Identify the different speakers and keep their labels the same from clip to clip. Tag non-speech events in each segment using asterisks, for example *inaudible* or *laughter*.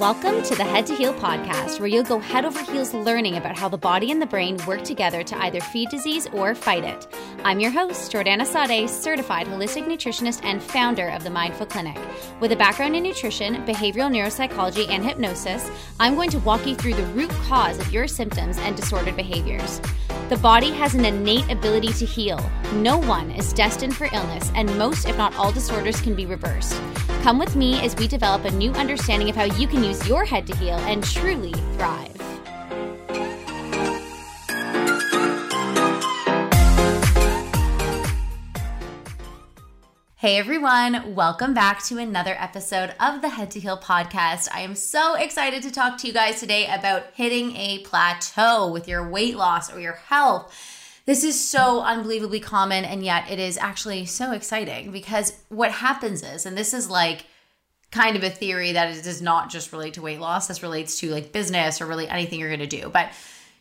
Speaker 1: Welcome to the Head to Heal podcast, where you'll go head over heels learning about how the body and the brain work together to either feed disease or fight it. I'm your host, Jiordana Sade, certified holistic nutritionist and founder of the Mind-Full Clinic. With a background in nutrition, behavioral neuropsychology, and hypnosis, I'm going to walk you through the root cause of your symptoms and disordered behaviors. The body has an innate ability to heal. No one is destined for illness, and most, if not all, disorders can be reversed. Come with me as we develop a new understanding of how you can use your head to heal and truly thrive. Hey everyone, welcome back to another episode of the Head to Heal podcast. I am so excited to talk to you guys today about hitting a plateau with your weight loss or your health. This is so unbelievably common, and yet it is actually so exciting because what happens is, and this is like kind of a theory that it does not just relate to weight loss, this relates to like business or really anything you're gonna do. But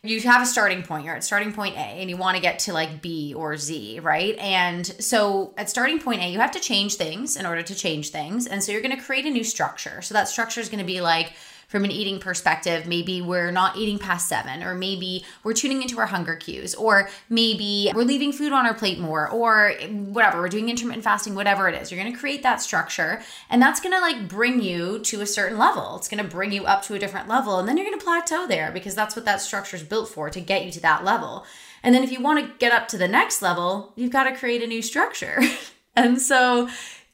Speaker 1: you have a starting point. You're at starting point A and you want to get to like B or Z, right? And so at starting point A, you have to change things in order to change things. And so you're going to create a new structure. So that structure is going to be like, from an eating perspective, maybe we're not eating past seven, or maybe we're tuning into our hunger cues, or maybe we're leaving food on our plate more, or whatever, we're doing intermittent fasting, whatever it is. You're gonna create that structure, and that's gonna like bring you to a certain level. It's gonna bring you up to a different level, and then you're gonna plateau there because that's what that structure is built for to get you to that level. And then if you wanna get up to the next level, you've gotta create a new structure. *laughs* and so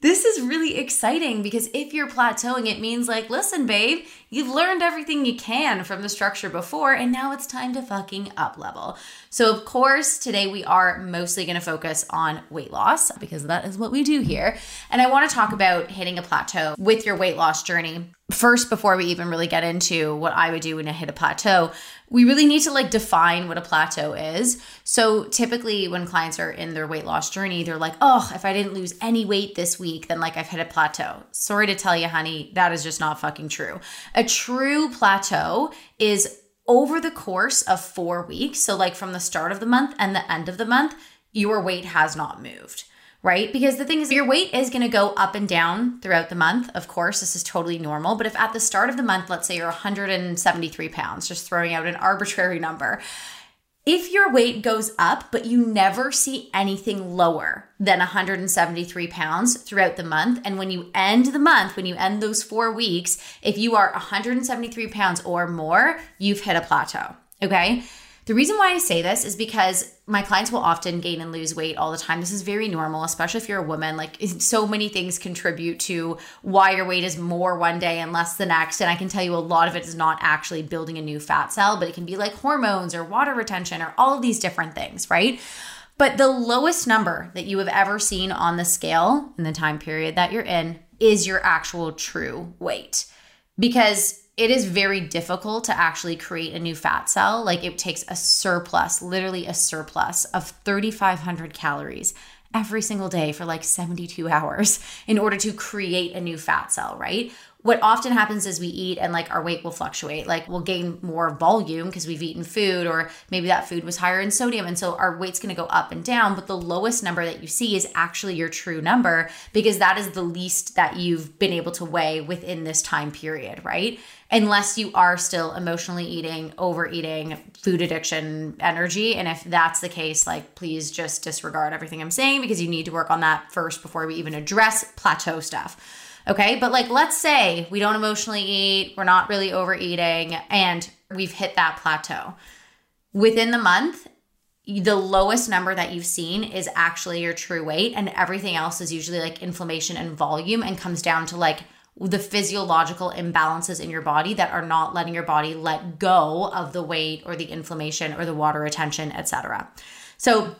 Speaker 1: this is really exciting because if you're plateauing, it means like, listen, babe, you've learned everything you can from the structure before, and now it's time to fucking up level. So, of course, today we are mostly to focus on weight loss because that is what we do here. And I want to talk about hitting a plateau with your weight loss journey. First, before we even really get into what I would do when I hit a plateau, we really need to like define what a plateau is. So typically when clients are in their weight loss journey, they're like, "Oh, if I didn't lose any weight this week, then like I've hit a plateau." Sorry to tell you, honey, that is just not fucking true. A true plateau is over the course of 4 weeks, so like from the start of the month and the end of the month, your weight has not moved right? Because the thing is, your weight is going to go up and down throughout the month. Of course, this is totally normal. But if at the start of the month, let's say you're 173 pounds, just throwing out an arbitrary number, if your weight goes up, but you never see anything lower than 173 pounds throughout the month, and when you end the month, when you end those four weeks, if you are 173 pounds or more, you've hit a plateau. Okay. The reason why I say this is because my clients will often gain and lose weight all the time. This is very normal, especially if you're a woman. Like, so many things contribute to why your weight is more one day and less the next. And I can tell you a lot of it is not actually building a new fat cell, but it can be like hormones or water retention or all of these different things, right? But the lowest number that you have ever seen on the scale in the time period that you're in is your actual true weight. Because it is very difficult to actually create a new fat cell. Like it takes a surplus, literally a surplus of 3,500 calories every single day for like 72 *laughs* hours in order to create a new fat cell, right? what often happens is we eat and like our weight will fluctuate. Like we'll gain more volume because we've eaten food, or maybe that food was higher in sodium. And so our weight's gonna go up and down. But the lowest number that you see is actually your true number because that is the least that you've been able to weigh within this time period, right? Unless you are still emotionally eating, overeating, food addiction, energy. And if that's the case, like please just disregard everything I'm saying because you need to work on that first before we even address plateau stuff. Okay. But like, let's say we don't emotionally eat, we're not really overeating, and we've hit that plateau. Within the month, the lowest number that you've seen is actually your true weight, and everything else is usually like inflammation and volume and comes down to like the physiological imbalances in your body that are not letting your body let go of the weight or the inflammation or the water retention, etc. So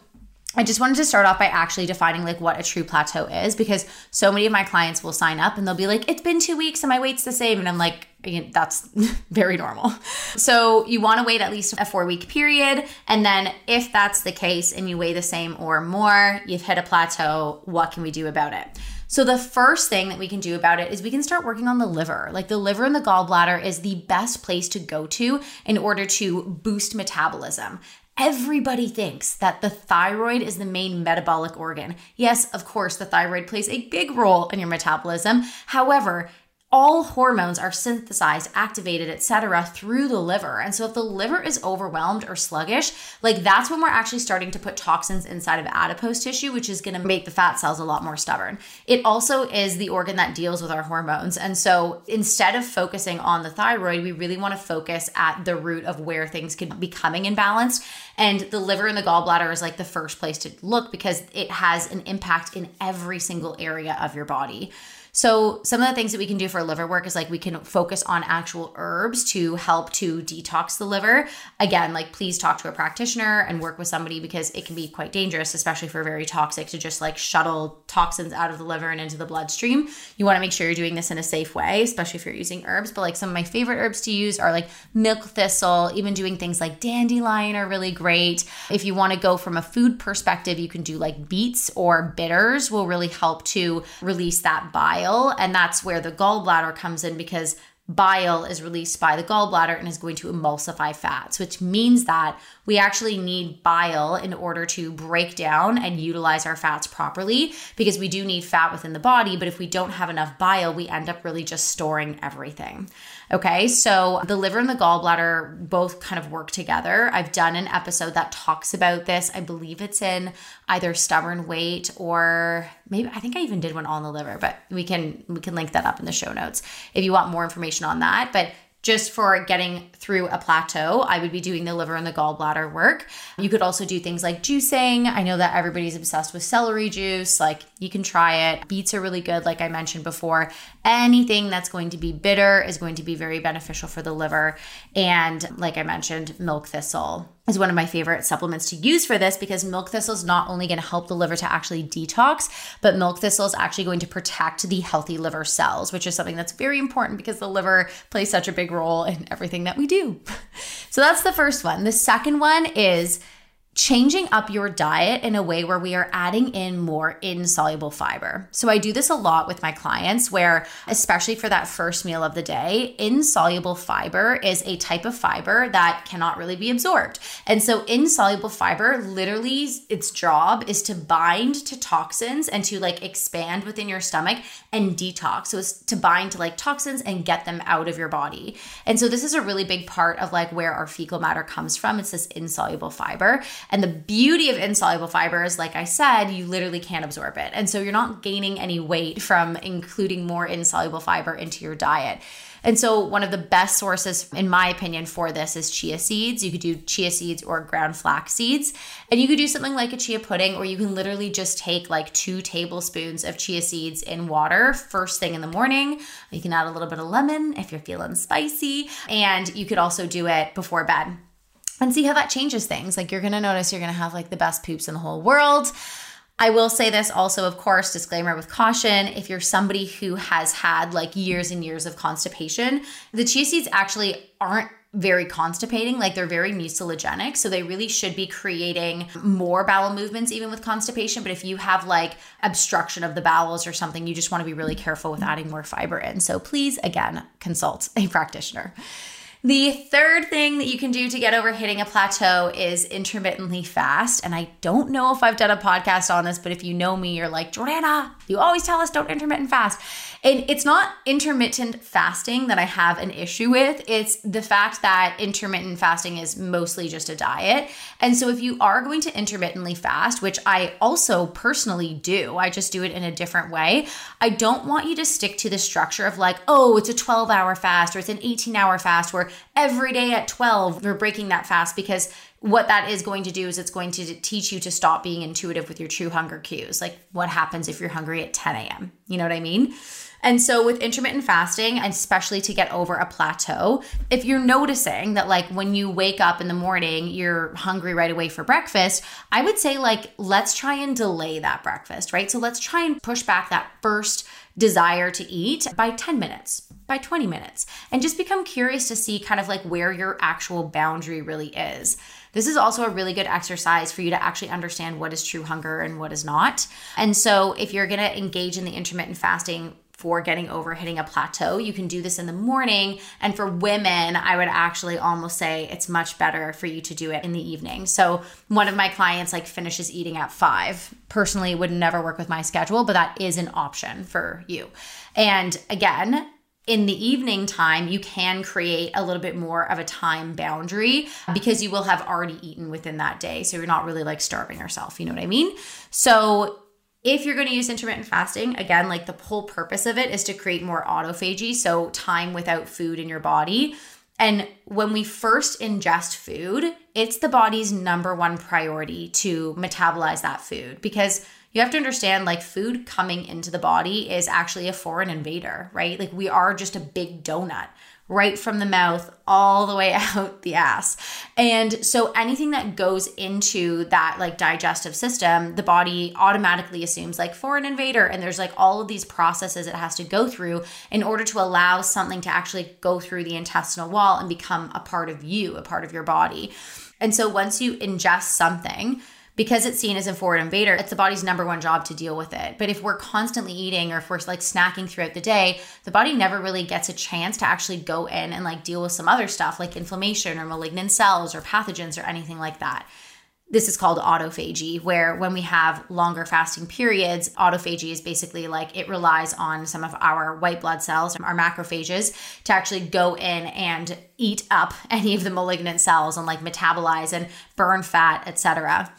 Speaker 1: I just wanted to start off by actually defining like what a true plateau is because so many of my clients will sign up and they'll be like, it's been two weeks and my weight's the same. And I'm like, that's *laughs* very normal. So you want to wait at least a four week period. And then if that's the case and you weigh the same or more, you've hit a plateau. What can we do about it? So, the first thing that we can do about it is we can start working on the liver. Like, the liver and the gallbladder is the best place to go to in order to boost metabolism. Everybody thinks that the thyroid is the main metabolic organ. Yes, of course, the thyroid plays a big role in your metabolism. However, all hormones are synthesized, activated, etc. through the liver. And so if the liver is overwhelmed or sluggish, like that's when we're actually starting to put toxins inside of adipose tissue, which is going to make the fat cells a lot more stubborn. It also is the organ that deals with our hormones. And so instead of focusing on the thyroid, we really want to focus at the root of where things could be coming imbalanced. And the liver and the gallbladder is like the first place to look because it has an impact in every single area of your body. So, some of the things that we can do for liver work is like we can focus on actual herbs to help to detox the liver. Again, like please talk to a practitioner and work with somebody because it can be quite dangerous, especially for very toxic, to just like shuttle toxins out of the liver and into the bloodstream. You want to make sure you're doing this in a safe way, especially if you're using herbs. But like some of my favorite herbs to use are like milk thistle, even doing things like dandelion are really great. If you want to go from a food perspective, you can do like beets or bitters will really help to release that bile bile. And that's where the gallbladder comes in because bile is released by the gallbladder and is going to emulsify fats, which means that we actually need bile in order to break down and utilize our fats properly because we do need fat within the body. But if we don't have enough bile, we end up really just storing everything. Okay, so the liver and the gallbladder both kind of work together. I've done an episode that talks about this. I believe it's in either stubborn weight or maybe I think I even did one on the liver, but we can we can link that up in the show notes if you want more information on that. But just for getting through a plateau, I would be doing the liver and the gallbladder work. You could also do things like juicing. I know that everybody's obsessed with celery juice. Like you can try it. Beets are really good, like I mentioned before. Anything that's going to be bitter is going to be very beneficial for the liver. And like I mentioned, milk thistle is one of my favorite supplements to use for this because milk thistle is not only going to help the liver to actually detox, but milk thistle is actually going to protect the healthy liver cells, which is something that's very important because the liver plays such a big role in everything that we do. *laughs* So that's the first one. The second one is changing up your diet in a way where we are adding in more insoluble fiber. So I do this a lot with my clients where especially for that first meal of the day, insoluble fiber is a type of fiber that cannot really be absorbed. And so insoluble fiber literally its job is to bind to toxins and to like expand within your stomach and detox. So it's to bind to like toxins and get them out of your body. And so this is a really big part of like where our fecal matter comes from. It's this insoluble fiber. And the beauty of insoluble fibers, like I said, you literally can't absorb it. And so you're not gaining any weight from including more insoluble fiber into your diet. And so, one of the best sources, in my opinion, for this is chia seeds. You could do chia seeds or ground flax seeds. And you could do something like a chia pudding, or you can literally just take like two tablespoons of chia seeds in water first thing in the morning. You can add a little bit of lemon if you're feeling spicy. And you could also do it before bed and see how that changes things. Like you're going to notice you're going to have like the best poops in the whole world. I will say this also, of course, disclaimer with caution. If you're somebody who has had like years and years of constipation, the chia seeds actually aren't very constipating, like they're very mucilagenic. So they really should be creating more bowel movements, even with constipation. But if you have like obstruction of the bowels or something, you just want to be really careful with adding more fiber in. So please, again, consult a practitioner. The third thing that you can do to get over hitting a plateau is intermittently fast. And I don't know if I've done a podcast on this, but if you know me, you're like, Jiordana, you always tell us don't intermittent fast. And it's not intermittent fasting that I have an issue with. It's the fact that intermittent fasting is mostly just a diet. And so if you are going to intermittently fast, which I also personally do, I just do it in a different way. I don't want you to stick to the structure of like, oh, it's a 12 hour fast or it's an 18 hour fast where every day at 12 we're breaking that fast because what that is going to do is it's going to teach you to stop being intuitive with your true hunger cues. Like what happens if you're hungry at 10 a.m.? You know what I mean? And so with intermittent fasting, especially to get over a plateau, if you're noticing that like when you wake up in the morning, you're hungry right away for breakfast, I would say like let's try and delay that breakfast, right? So let's try and push back that first desire to eat by 10 minutes, by 20 minutes, and just become curious to see kind of like where your actual boundary really is. This is also a really good exercise for you to actually understand what is true hunger and what is not. And so, if you're gonna engage in the intermittent fasting for getting over hitting a plateau. You can do this in the morning. And for women, I would actually almost say it's much better for you to do it in the evening. So one of my clients like finishes eating at five. Personally, would never work with my schedule, but that is an option for you. And again, in the evening time, you can create a little bit more of a time boundary because you will have already eaten within that day. So you're not really like starving yourself. You know what I mean? So if you're going to use intermittent fasting, again, like the whole purpose of it is to create more autophagy, so time without food in your body. And when we first ingest food, it's the body's number one priority to metabolize that food because you have to understand like food coming into the body is actually a foreign invader, right? Like we are just a big donut right from the mouth all the way *laughs* out the ass. And so anything that goes into that like digestive system, the body automatically assumes like foreign invader and there's like all of these processes it has to go through in order to allow something to actually go through the intestinal wall and become a part of you, a part of your body. And so once you ingest something, because it's seen as a foreign invader, it's the body's number one job to deal with it. But if we're constantly eating or if we're like snacking throughout the day, the body never really gets a chance to actually go in and like deal with some other stuff like inflammation or malignant cells or pathogens or anything like that. This is called autophagy, where when we have longer fasting periods, autophagy is basically like it relies on some of our white blood cells, our macrophages, to actually go in and eat up *laughs* any of the malignant cells and like metabolize and burn fat, etc.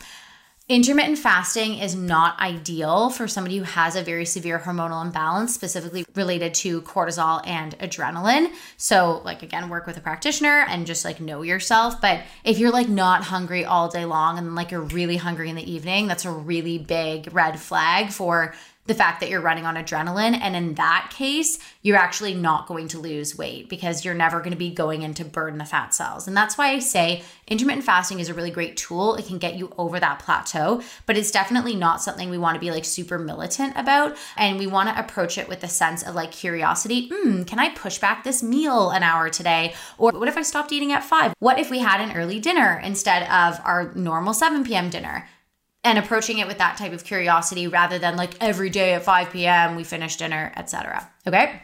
Speaker 1: Intermittent fasting is not ideal for somebody who has a very severe hormonal imbalance, specifically related to cortisol and adrenaline. So, like, again, work with a practitioner and just like know yourself. But if you're like not hungry all day long and like you're really hungry in the evening, that's a really big red flag for the fact that you're running on adrenaline. And in that case, you're actually not going to lose weight because you're never going to be going in to burn the fat cells. And that's why I say intermittent fasting is a really great tool. It can get you over that plateau, but it's definitely not something we want to be like super militant about. And we want to approach it with a sense of like curiosity. Hmm, can I push back this meal an hour today? Or what if I stopped eating at five? What if we had an early dinner instead of our normal 7 p.m. dinner? And approaching it with that type of curiosity rather than like every day at 5 p.m. we finish dinner, etc. Okay?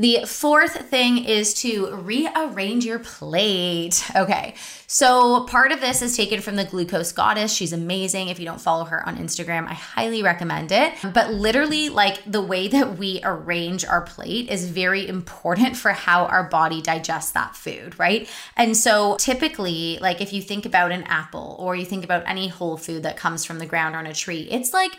Speaker 1: The fourth thing is to rearrange your plate. Okay, so part of this is taken from the Glucose Goddess. She's amazing. If you don't follow her on Instagram, I highly recommend it. But literally, like the way that we arrange our plate is very important for how our body digests that food, right? And so typically, like if you think about an apple or you think about any whole food that comes from the ground or on a tree, it's like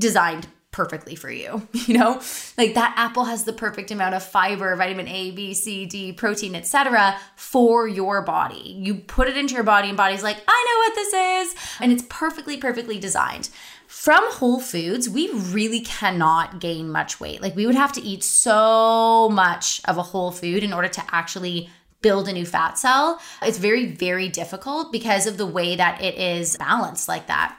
Speaker 1: designed perfectly for you. *laughs* You know, like that apple has the perfect amount of fiber, vitamin A, B, C, D, protein, etc. for your body. You put it into your body and body's like, "I know what this is." And it's perfectly perfectly designed. From Whole Foods, we really cannot gain much weight. Like we would have to eat so much of a whole food in order to actually build a new fat cell. It's very very difficult because of the way that it is balanced like that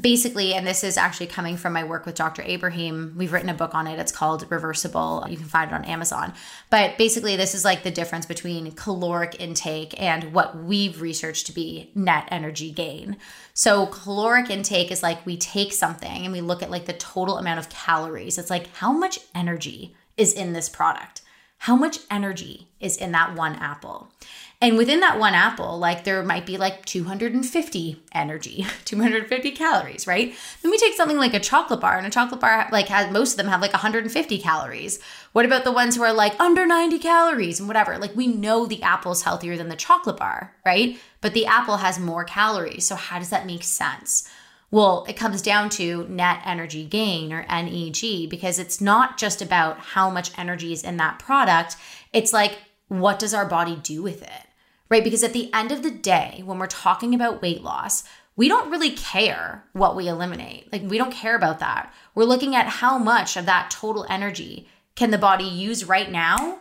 Speaker 1: basically, and this is actually coming from my work with Dr. Abraham, we've written a book on it. It's called Reversible. You can find it on Amazon. But basically, this is like the difference between caloric intake and what we've researched to be net energy gain. So, caloric intake is like we take something and we look at like the total amount of calories. It's like how much energy is in this product? How much energy is in that one apple? And within that one apple, like there might be like 250 energy, *laughs* 250 calories, right? Then we take something like a chocolate bar, and a chocolate bar like has most of them have like 150 calories. What about the ones who are like under 90 calories and whatever? Like we know the apple's healthier than the chocolate bar, right? But the apple has more calories. So how does that make sense? Well, it comes down to net energy gain or NEG because it's not just about how much energy is in that product. It's like, what does our body do with it? Right? Because at the end of the day, when we're talking about weight loss, we don't really care what we eliminate. Like, we don't care about that. We're looking at how much of that total energy can the body use right now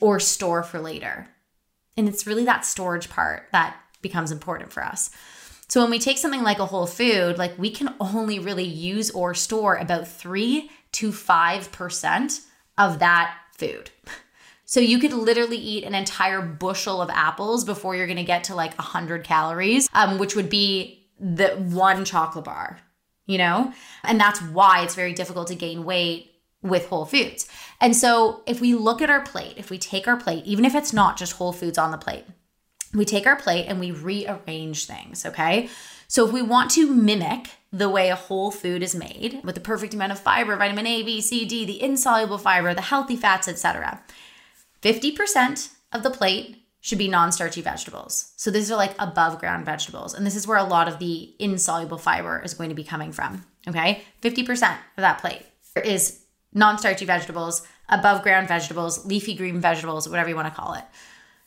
Speaker 1: or store for later. And it's really that storage part that becomes important for us. So, when we take something like a whole food, like we can only really use or store about three to 5% of that food. *laughs* So you could literally eat an entire bushel of apples before you're to get to like 100 calories, um, which would be the one chocolate bar, you know? And that's why it's very difficult to gain weight with whole foods. And so if we look at our plate, if we take our plate, even if it's not just whole foods on the plate, we take our plate and we rearrange things, okay? So if we want to mimic the way a whole food is made with the perfect amount of fiber, vitamin A, B, C, D, the insoluble fiber, the healthy fats, etc. 50% of the plate should be non-starchy vegetables. So these are like above ground vegetables and this is where a lot of the insoluble fiber is going to be coming from, okay? 50% of that plate is non-starchy vegetables, above ground vegetables, leafy green vegetables, whatever you want to call it.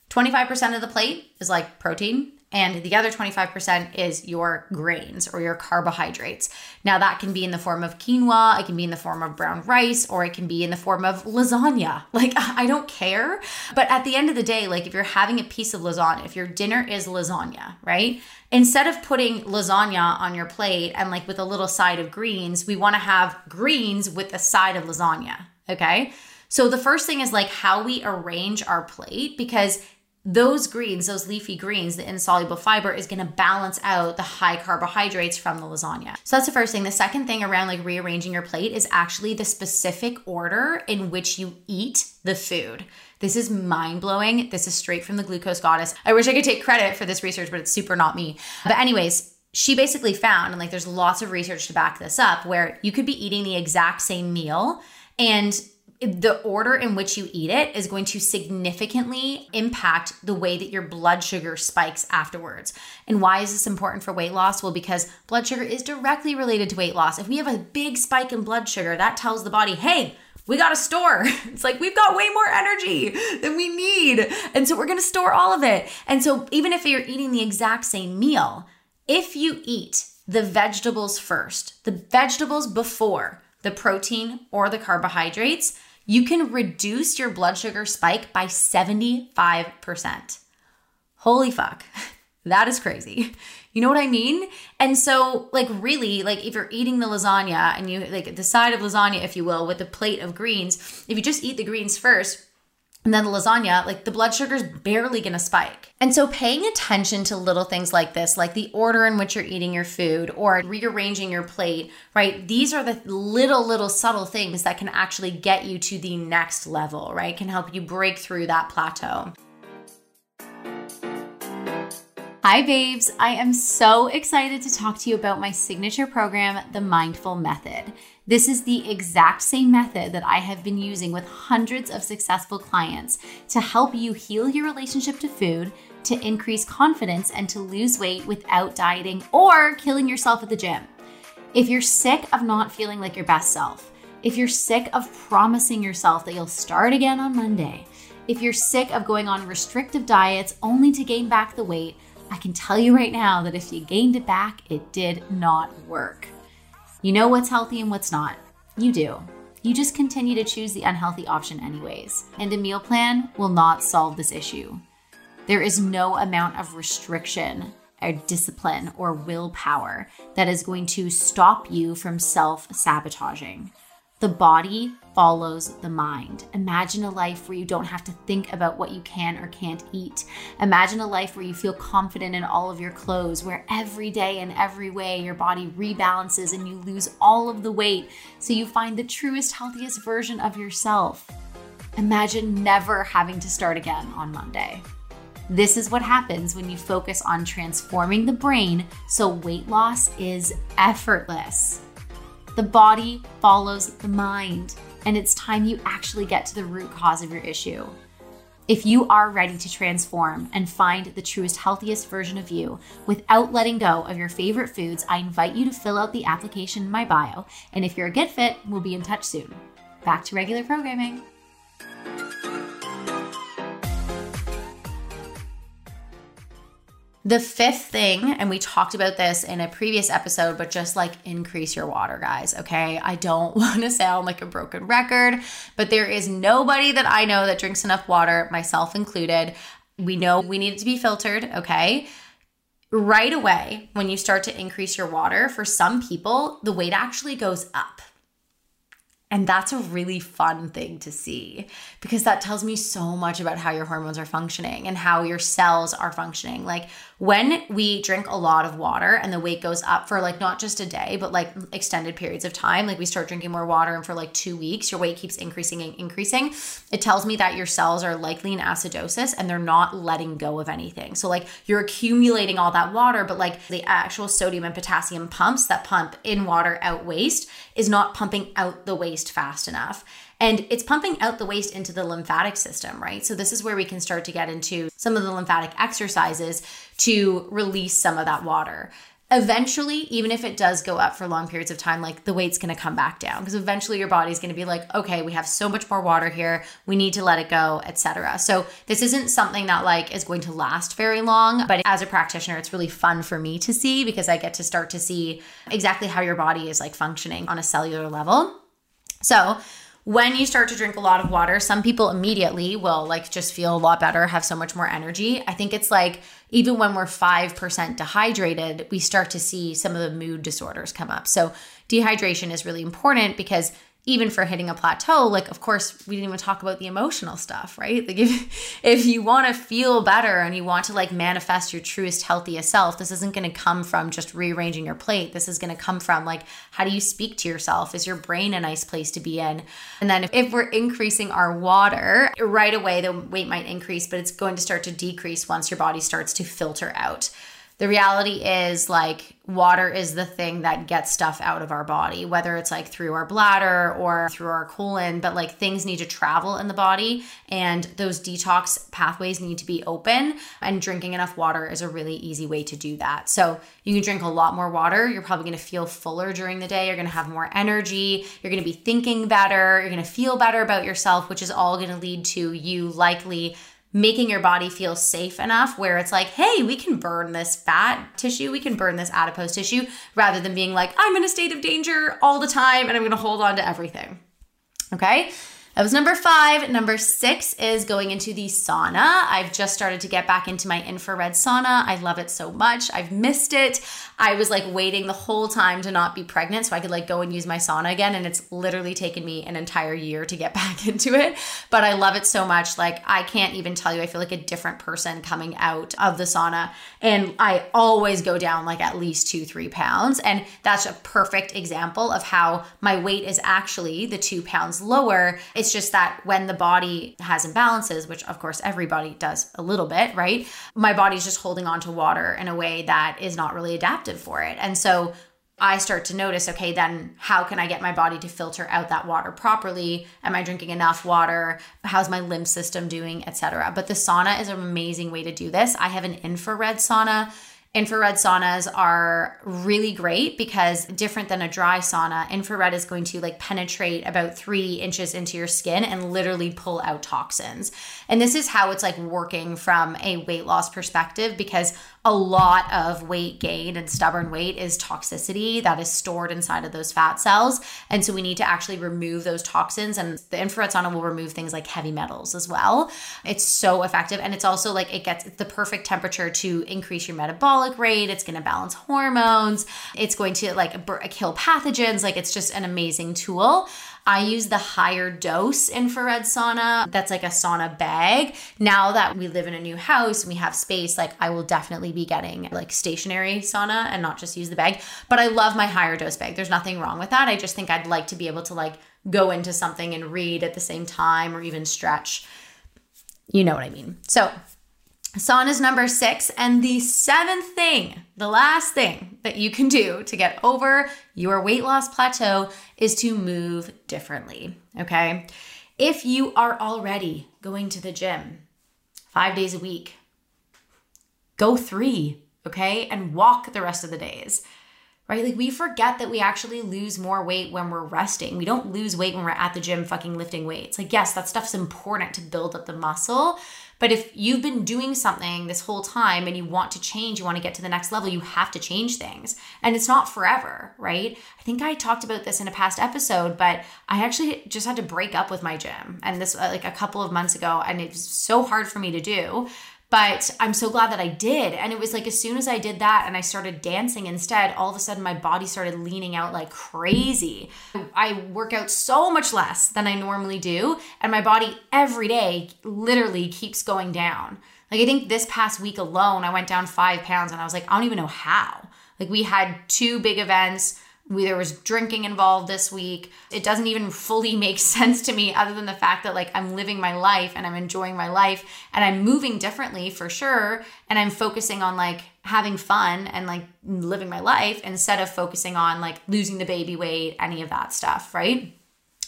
Speaker 1: 25% of the plate is like protein, and the other 25% is your grains or your carbohydrates. Now, that can be in the form of quinoa, it can be in the form of brown rice, or it can be in the form of lasagna. *laughs* Like, I don't care. But at the end of the day, like, if you're having a piece of lasagna, if your dinner is lasagna, right? Instead of putting lasagna on your plate and like with a little side of greens, we wanna have greens with a side of lasagna, okay? So the first thing is like how we arrange our plate because those greens, those leafy greens, the insoluble fiber is going to balance out the high carbohydrates from the lasagna. So that's the first thing. The second thing around like rearranging your plate is actually the specific order in which you eat the food. This is mind blowing. This is straight from the glucose goddess. I wish I could take credit for this research, but it's super not me. But, anyways, she basically found, and like there's lots of research to back this up, where you could be eating the exact same meal and the order in which you eat it is going to significantly impact the way that your blood sugar spikes afterwards. And why is this important for weight loss? Well, because blood sugar is directly related to weight loss. If we have a big spike in blood sugar, that tells the body, hey, we got to store. *laughs* It's like we've got way more energy than we need. And so we're going to store all of it. And so even if you're eating the exact same meal, if you eat the vegetables first, the vegetables before the protein or the carbohydrates, you can reduce your blood sugar spike by 75%. Holy fuck. *laughs* That is crazy. You know what I mean? And so, like, really, like, if you're eating the lasagna and you, like, the side of lasagna, if you will, with the plate of greens, if you just eat the greens first, and then the lasagna, like the blood sugar is barely gonna spike. And so paying attention to little things like this, like the order in which you're eating your food or rearranging your plate, right? These are the little, little subtle things that can actually get you to the next level, right? Can help you break through that plateau. Hi, babes. I am so excited to talk to you about my signature program, The Mind-Full Method. This is the exact same method that I have been using with hundreds of successful clients to help you heal your relationship to food, to increase confidence, and to lose weight without dieting or killing yourself at the gym. If you're sick of not feeling like your best self, if you're sick of promising yourself that you'll start again on Monday, if you're sick of going on restrictive diets only to gain back the weight, I can tell you right now that if you gained it back, it did not work. You know what's healthy and what's not. You do. You just continue to choose the unhealthy option, anyways. And a meal plan will not solve this issue. There is no amount of restriction or discipline or willpower that is going to stop you from self sabotaging. The body follows the mind. Imagine a life where you don't have to think about what you can or can't eat. Imagine a life where you feel confident in all of your clothes, where every day and every way your body rebalances and you lose all of the weight so you find the truest, healthiest version of yourself. Imagine never having to start again on Monday. This is what happens when you focus on transforming the brain so weight loss is effortless. The body follows the mind, and it's time you actually get to the root cause of your issue. If you are ready to transform and find the truest, healthiest version of you without letting go of your favorite foods, I invite you to fill out the application in my bio. And if you're a good fit, we'll be in touch soon. Back to regular programming. The fifth thing, and we talked about this in a previous episode, but just like increase your water, guys. Okay. I don't *laughs* want to sound like a broken record, but there is nobody that I know that drinks enough water, myself included. We know we need it to be filtered. Okay. Right away, when you start to increase your water, for some people, the weight actually goes up. And that's a really fun thing to see because that tells me so much about how your hormones are functioning and how your cells are functioning. Like when we drink a lot of water and the weight goes up for like not just a day, but like extended periods of time, like we start drinking more water and for like two weeks, your weight keeps increasing and increasing. It tells me that your cells are likely in acidosis and they're not letting go of anything. So, like you're accumulating all that water, but like the actual sodium and potassium pumps that pump in water out waste is not pumping out the waste fast enough. And it's pumping out the waste into the lymphatic system, right? So, this is where we can start to get into some of the lymphatic exercises to release some of that water. Eventually, even if it does go up for long periods of time, like the weight's gonna come back down because eventually your body's gonna be like, okay, we have so much more water here, we need to let it go, etc. So, this isn't something that like is going to last very long, but as a practitioner, it's really fun for me to see because I get to start to see exactly how your body is like functioning on a cellular level. So, when you start to drink a lot of water, some people immediately will like just feel a lot better, have so much more energy. I think it's like even when we're 5% dehydrated, we start to see some of the mood disorders come up. So, dehydration is really important because even for hitting a plateau like of course we didn't even talk about the emotional stuff right? Like *laughs* if if you want to feel better and you want to like manifest your truest healthiest self this isn't going to come from just rearranging your plate. This is going to come from like how do you speak to yourself? Is your brain a nice place to be in? And then if, if we're increasing our water right away the weight might increase but it's going to start to decrease once your body starts to filter out the reality is like water is the thing that gets stuff out of our body, whether it's like through our bladder or through our colon, but like things need to travel in the body and those detox pathways need to be open. And drinking enough water is a really easy way to do that. So you can drink a lot more water. You're probably gonna feel fuller during the day. You're gonna have more energy. You're gonna be thinking better. You're gonna feel better about yourself, which is all gonna lead to you likely making your body feel safe enough where it's like, hey, we can burn this fat tissue, we can burn this adipose tissue, rather than being like, I'm in a state of danger all the time and I'm gonna hold on to everything. Okay? That was number five. Number six is going into the sauna. I've just started to get back into my infrared sauna. I love it so much. I've missed it. I was like waiting the whole time to not be pregnant so I could like go and use my sauna again. And it's literally taken me an entire year to get *laughs* back into it. But I love it so much. Like, I can't even tell you, I feel like a different person coming out of the sauna. And I always go down like at least two, three pounds. And that's a perfect example of how my weight is actually the two pounds lower it's just that when the body has imbalances, which of course everybody does a little bit, right? My body's just holding on to water in a way that is not really adaptive for it. And so I start to notice, okay, then how can I get my body to filter out that water properly? Am I drinking enough water? How's my lymph system doing, etc. But the sauna is an amazing way to do this. I have an infrared sauna Infrared saunas are really great because different than a dry sauna, infrared is going to like penetrate about three inches into your skin and literally pull out toxins. And this is how it's like working from a weight loss perspective because a lot of weight gain and stubborn weight is toxicity that is stored inside of those fat cells. And so we need to actually remove those toxins. And the infrared sauna will remove things like heavy metals as well. It's so effective. And it's also like it gets the perfect temperature to increase your metabolic rate. It's going to balance hormones. It's going to like kill pathogens. Like it's just an amazing tool. I use the HigherDOSE infrared sauna. That's like a sauna bag. Now that we live in a new house and we have space, like I will definitely be getting like stationary sauna and not just use the bag. But I love my HigherDOSE bag. There's nothing wrong with that. I just think I'd like to be able to like go into something and read at the same time or even stretch. You know what I mean. So Sauna is number six. And the seventh thing, the last thing that you can do to get over your weight loss plateau is to move differently. Okay. If you are already going to the gym five days a week, go three, okay, and walk the rest of the days. Right? Like we forget that we actually lose more weight when we're resting. We don't lose weight when we're at the gym fucking lifting weights. Like, yes, that stuff's important to build up the muscle, but if you've been doing something this whole time and you want to change, you want to get to the next level, you have to change things. And it's not forever, right? I think I talked about this in a past episode, but I actually just had to break up with my gym and this uh, like a couple of months ago and it was so hard for me to do But I'm so glad that I did. And it was like as soon as I did that and I started dancing instead, all of a sudden my body started leaning out like crazy. I work out so much less than I normally do. And my body every day literally keeps going down. Like I think this past week alone, I went down five pounds and I was like, I don't even know how. Like we had two big events we, there was drinking involved this week. It doesn't even fully make *laughs* sense to me other than the fact that like I'm living my life and I'm enjoying my life and I'm moving differently for sure and I'm focusing on like having fun and like living my life instead of focusing on like losing the baby weight, any of that stuff, right?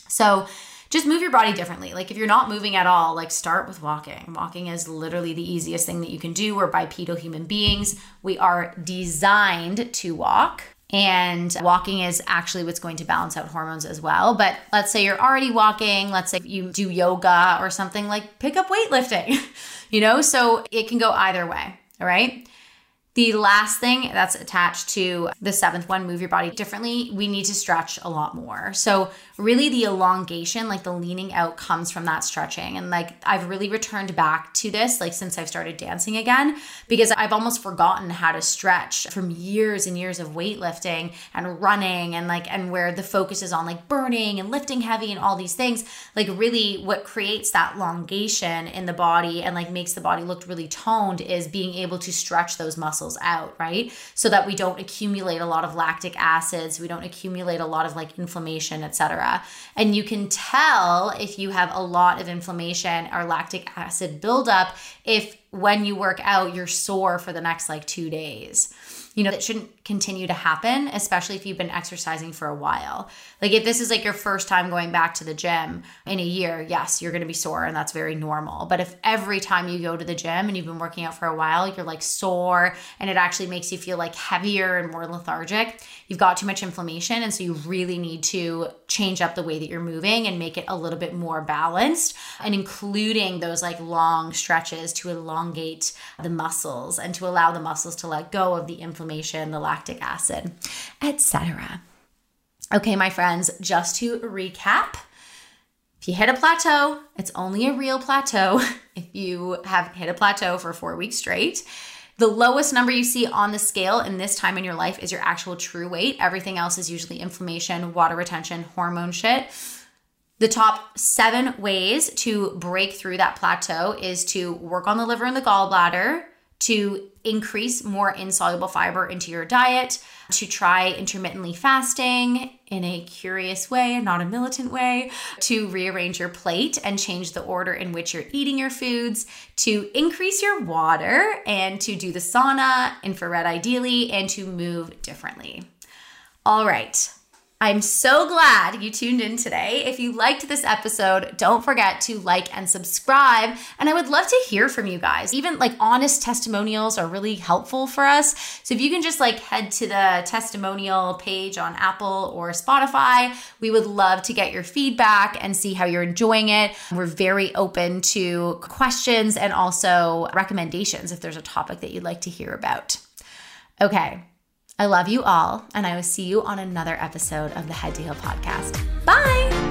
Speaker 1: So just move your body differently. Like if you're not moving at all, like start with walking. Walking is literally the easiest thing that you can do. We're bipedal human beings. We are designed to walk and walking is actually what's going to balance out hormones as well. But let's say you're already walking, let's say you do yoga or something like pick up weightlifting, *laughs* you know? So it can go either way, all right? The last thing that's attached to the seventh one, move your body differently, we need to stretch a lot more. So, really, the elongation, like the leaning out, comes from that stretching. And like, I've really returned back to this, like, since I've started dancing again, because I've almost forgotten how to stretch from years and years of weightlifting and running and like, and where the focus is on like burning and lifting heavy and all these things. Like, really, what creates that elongation in the body and like makes the body look really toned is being able to stretch those muscles out, right? So that we don't accumulate a lot of lactic acids, we don't accumulate a lot of like inflammation, etc. And you can tell if you have a lot of inflammation or lactic acid buildup if when you work out you're sore for the next like 2 days. You know, that shouldn't continue to happen, especially if you've been exercising for a while. Like if this is like your first time going back to the gym in a year, yes, you're going to be sore and that's very normal. But if every time you go to the gym and you've been working out for a while, you're like sore and it actually makes you feel like heavier and more lethargic, you've got too much inflammation. And so you really need to change up the way that you're moving and make it a little bit more balanced and including those like long stretches to elongate the muscles and to allow the muscles to let go of the inflammation the lactic acid, etc. Okay, my friends, just to recap, if you hit a plateau, it's only a real plateau *laughs* if you have hit a plateau for 4 weeks straight. The lowest number you see on the scale in this time in your life is your actual true weight. Everything else is usually inflammation, water retention, hormone shit. The top seven ways to break through that plateau is to work on the liver and the gallbladder, to increase more insoluble fiber into your diet, to try intermittently fasting in a curious way, not a militant way, to rearrange your plate and change the order in which you're eating your foods, to increase your water and to do the sauna, infrared ideally, and to move differently. All right. I'm so glad you tuned in today. If you liked this episode, don't forget to like and subscribe. And I would love to hear from you guys. Even like honest testimonials are really helpful for us. So if you can just like head to the testimonial page on Apple or Spotify, we would love to get your feedback and see how you're enjoying it. We're very open to questions and also recommendations if there's a topic that you'd like to hear about. Okay. I love you all, and I will see you on another episode of the Head to Heal podcast. Bye.